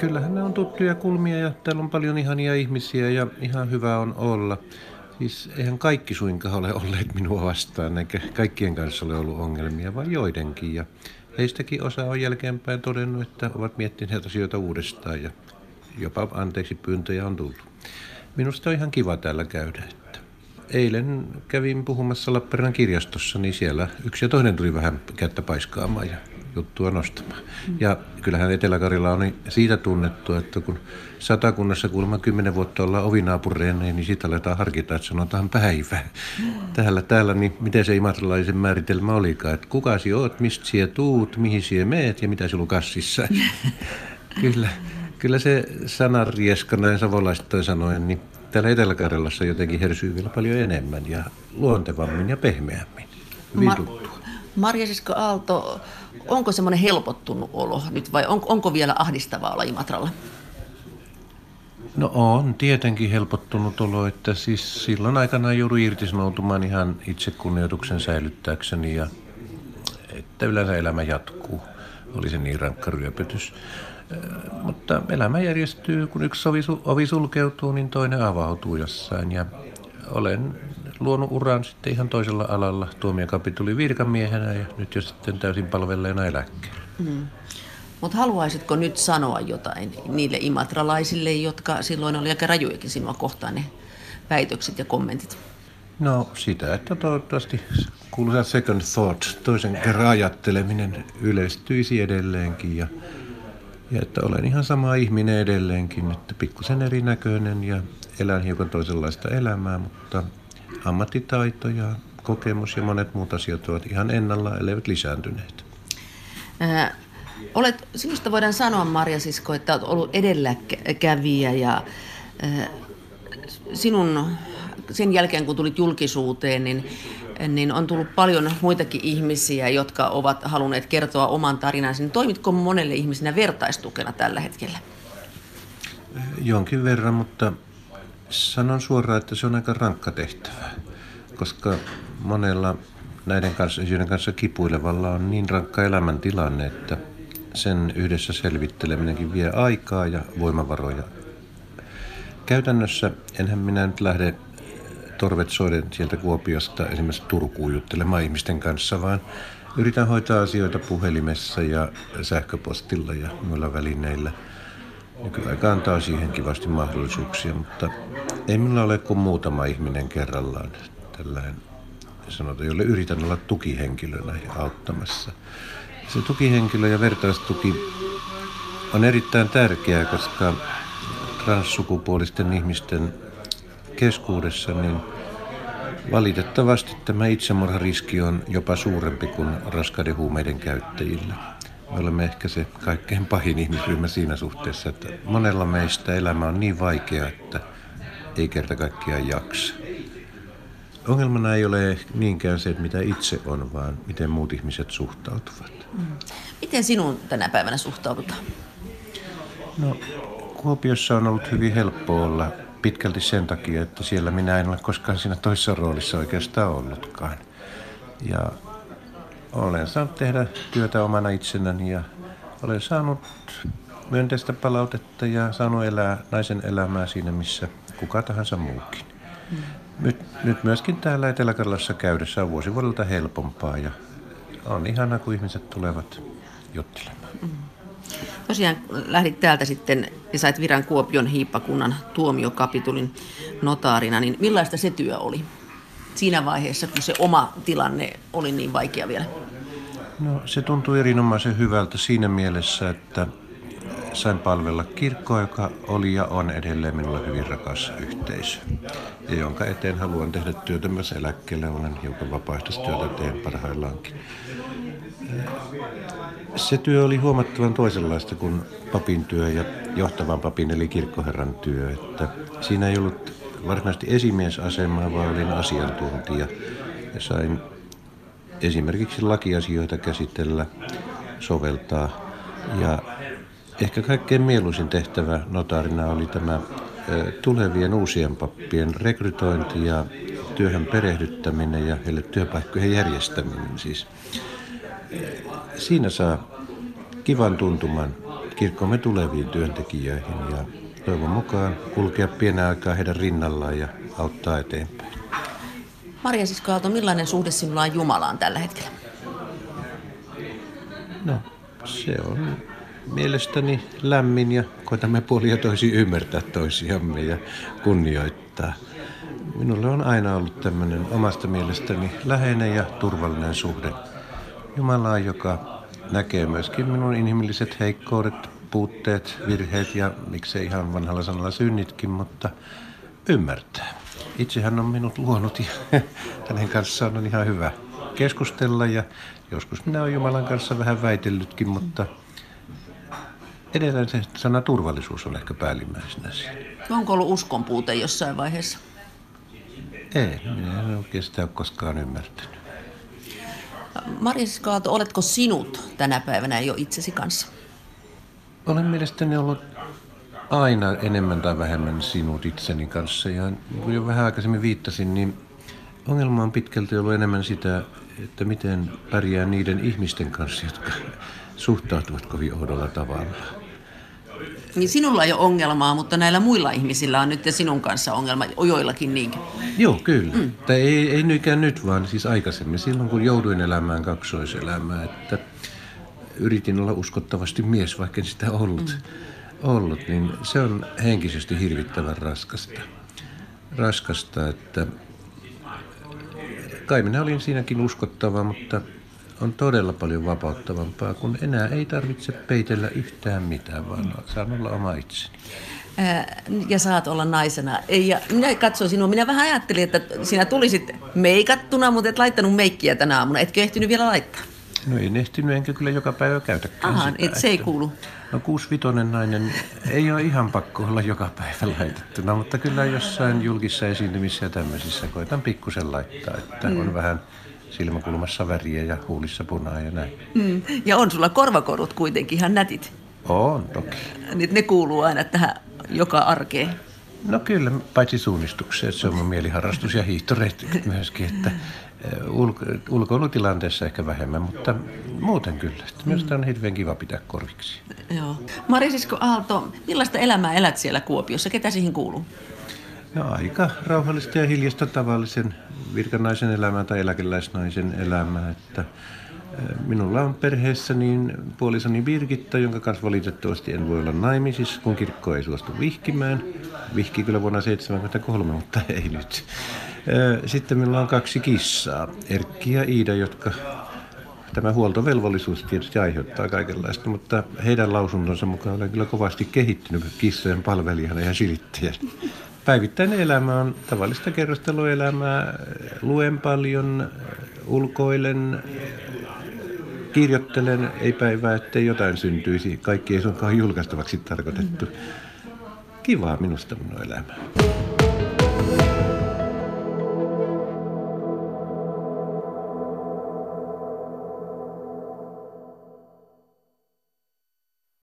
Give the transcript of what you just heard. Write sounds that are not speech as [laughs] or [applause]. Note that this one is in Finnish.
kyllähän ne on tuttuja kulmia ja täällä on paljon ihania ihmisiä ja ihan hyvä on olla. Siis eihän kaikki suinkaan ole olleet minua vastaan, eikä kaikkien kanssa ole ollut ongelmia, vaan joidenkin. Ja heistäkin osa on jälkeenpäin todennut, että ovat miettineet asioita uudestaan ja jopa anteeksi pyyntöjä on tullut. Minusta on ihan kiva täällä käydä. Että eilen kävin puhumassa Lappeenrannan kirjastossa, niin siellä yksi ja toinen tuli vähän kättä paiskaamaan ja juttua nostamaan. Ja kyllähän Etelä-Karjala on siitä tunnettu, että kun satakunnassa kuulemma kymmenen vuotta ollaan ovinaapureina, niin siitä aletaan harkita, että sanotaan päivä. Täällä, täällä, niin miten se imatralaisen määritelmä olikaan, että kuka sinä oot, mistä sinä tuut, mihin sinä meet ja mitä sinulla kassissa. [laughs] kyllä, kyllä se sanarieska näin savolaisittain sanoen, niin täällä Etelä-Karjalassa jotenkin hersyy vielä paljon enemmän ja luontevammin ja pehmeämmin. Hyvin Mar- Marja Sisko Aalto, onko semmoinen helpottunut olo nyt vai on, onko vielä ahdistavaa olla Imatralla? No on tietenkin helpottunut olo, että siis silloin aikana joudun irtisanoutumaan ihan itsekunnioituksen säilyttääkseni ja että yleensä elämä jatkuu. Oli se niin rankka ryöpytys. Mutta elämä järjestyy, kun yksi ovi sulkeutuu, niin toinen avautuu jossain. Ja olen luonut uran sitten ihan toisella alalla tuomiokapitulin virkamiehenä ja nyt jo sitten täysin palvelleena eläkkeellä. Mm. Mutta haluaisitko nyt sanoa jotain niille imatralaisille, jotka silloin oli aika rajujakin sinua kohtaan ne väitökset ja kommentit? No sitä, että toivottavasti kuuluisa second thought, toisen kerran ajatteleminen yleistyisi edelleenkin ja, ja että olen ihan sama ihminen edelleenkin, että pikkusen erinäköinen ja elän hiukan toisenlaista elämää, mutta ammattitaito ja kokemus ja monet muut asiat ovat ihan ennalla, elleivät lisääntyneet. Ää, olet, sinusta voidaan sanoa, Marja Sisko, että olet ollut edelläkävijä ja ää, sinun sen jälkeen, kun tulit julkisuuteen, niin, niin on tullut paljon muitakin ihmisiä, jotka ovat halunneet kertoa oman tarinansa. Niin toimitko monelle ihmisenä vertaistukena tällä hetkellä? Jonkin verran, mutta sanon suoraan, että se on aika rankka tehtävä, koska monella näiden kanssa, kanssa kipuilevalla on niin rankka elämäntilanne, että sen yhdessä selvitteleminenkin vie aikaa ja voimavaroja. Käytännössä enhän minä nyt lähde torvet soiden sieltä Kuopiosta esimerkiksi Turkuun juttelemaan ihmisten kanssa, vaan yritän hoitaa asioita puhelimessa ja sähköpostilla ja muilla välineillä – Nykyaika antaa siihen kivasti mahdollisuuksia, mutta ei minulla ole kuin muutama ihminen kerrallaan tällainen sanotaan, jolle yritän olla tukihenkilönä ja auttamassa. Se tukihenkilö ja vertaistuki on erittäin tärkeää, koska transsukupuolisten ihmisten keskuudessa niin valitettavasti tämä itsemurhariski on jopa suurempi kuin raskaiden huumeiden käyttäjillä. Me olemme ehkä se kaikkein pahin ihmisryhmä siinä suhteessa, että monella meistä elämä on niin vaikea, että ei kerta kaikkiaan jaksa. Ongelmana ei ole niinkään se, että mitä itse on, vaan miten muut ihmiset suhtautuvat. Mm. Miten sinun tänä päivänä suhtaudutaan? No, Kuopiossa on ollut hyvin helppo olla pitkälti sen takia, että siellä minä en ole koskaan siinä toisessa roolissa oikeastaan ollutkaan. Ja olen saanut tehdä työtä omana itsenäni ja olen saanut myönteistä palautetta ja saanut elää naisen elämää siinä, missä kuka tahansa muukin. Mm. Nyt, nyt myöskin täällä Etelä-Karjalassa käydessä on vuosi vuodelta helpompaa ja on ihana, kun ihmiset tulevat juttelemaan. Mm. Tosiaan lähdit täältä sitten ja sait viran Kuopion hiippakunnan tuomiokapitulin notaarina, niin millaista se työ oli? siinä vaiheessa, kun se oma tilanne oli niin vaikea vielä? No se tuntui erinomaisen hyvältä siinä mielessä, että sain palvella kirkkoa, joka oli ja on edelleen minulle hyvin rakas yhteisö. Ja jonka eteen haluan tehdä työtä myös eläkkeelle. Olen hiukan vapaaehtoistyötä teen parhaillaankin. Se työ oli huomattavan toisenlaista kuin papin työ ja johtavan papin eli kirkkoherran työ. Että siinä ei ollut varsinaisesti esimiesasemaa, vaan olin asiantuntija. Ja sain esimerkiksi lakiasioita käsitellä, soveltaa. Ja ehkä kaikkein mieluisin tehtävä notaarina oli tämä tulevien uusien pappien rekrytointi ja työhön perehdyttäminen ja heille työpaikkojen järjestäminen. Siis siinä saa kivan tuntuman kirkkomme tuleviin työntekijöihin ja toivon mukaan kulkea pienen aikaa heidän rinnallaan ja auttaa eteenpäin. Maria Sisko Aalto, millainen suhde sinulla on Jumalaan tällä hetkellä? No, se on mielestäni lämmin ja koitamme puolia toisi ymmärtää toisiamme ja kunnioittaa. Minulle on aina ollut tämmöinen omasta mielestäni läheinen ja turvallinen suhde Jumalaan, joka näkee myöskin minun inhimilliset heikkoudet, puutteet, virheet ja miksei ihan vanhalla sanalla synnitkin, mutta ymmärtää. Itse hän on minut luonut ja [laughs] hänen kanssaan on ihan hyvä keskustella ja joskus minä olen Jumalan kanssa vähän väitellytkin, mutta edelleen se sana turvallisuus on ehkä päällimmäisenä siinä. Onko ollut uskon puute jossain vaiheessa? Ei, minä en sitä ole koskaan ymmärtänyt. Aalto, oletko sinut tänä päivänä jo itsesi kanssa? Olen mielestäni ollut aina enemmän tai vähemmän sinut itseni kanssa. Ja kun jo vähän aikaisemmin viittasin, niin ongelma on pitkälti ollut enemmän sitä, että miten pärjää niiden ihmisten kanssa, jotka suhtautuvat kovin oudolla tavalla. Niin sinulla ei ole ongelmaa, mutta näillä muilla ihmisillä on nyt ja sinun kanssa ongelma, joillakin niinkin. Joo, kyllä. Mm. Tai ei, ei nykään nyt, vaan siis aikaisemmin, silloin kun jouduin elämään kaksoiselämää, että yritin olla uskottavasti mies, vaikka en sitä ollut, mm. ollut niin se on henkisesti hirvittävän raskasta. Raskasta, että kai minä olin siinäkin uskottava, mutta on todella paljon vapauttavampaa, kun enää ei tarvitse peitellä yhtään mitään, vaan saan olla oma itseni. ja saat olla naisena. Ja minä katsoin sinua, minä vähän ajattelin, että sinä tulisit meikattuna, mutta et laittanut meikkiä tänä aamuna. Etkö ehtinyt vielä laittaa? No ei ehtinyt, enkä kyllä joka päivä käytäkään Aha, sitä, et se ei kuulu. No kuusivitonen nainen ei ole ihan pakko olla joka päivä laitettuna, mutta kyllä jossain julkissa esiintymissä ja tämmöisissä koitan pikkusen laittaa, että mm. on vähän silmäkulmassa väriä ja huulissa punaa ja näin. Mm. Ja on sulla korvakorut kuitenkin ihan nätit. On toki. Niin ne kuuluu aina tähän joka arkeen. No kyllä, paitsi suunnistukseen, se on mun mieliharrastus ja hiihtoreitä myöskin, että ulko, ulkoilutilanteessa ehkä vähemmän, mutta muuten kyllä. Minusta on hirveän kiva pitää korviksi. Joo. Marisisko Aalto, millaista elämää elät siellä Kuopiossa? Ketä siihen kuuluu? No aika rauhallista ja hiljasta tavallisen virkanaisen elämää tai eläkeläisnaisen elämää, että Minulla on perheessä niin puolisoni Birgitta, jonka kanssa valitettavasti en voi olla naimisissa, kun kirkko ei suostu vihkimään. Vihki kyllä vuonna 1973, mutta ei nyt. Sitten minulla on kaksi kissaa, Erkki ja Iida, jotka tämä huoltovelvollisuus tietysti aiheuttaa kaikenlaista, mutta heidän lausuntonsa mukaan olen kyllä kovasti kehittynyt kissojen palvelijana ja silittäjänä. Päivittäinen elämä on tavallista kerrosteluelämää. Luen paljon, ulkoilen, kirjoittelen, ei päivää, ettei jotain syntyisi. Kaikki ei suinkaan julkaistavaksi tarkoitettu. Kivaa minusta minun elämää.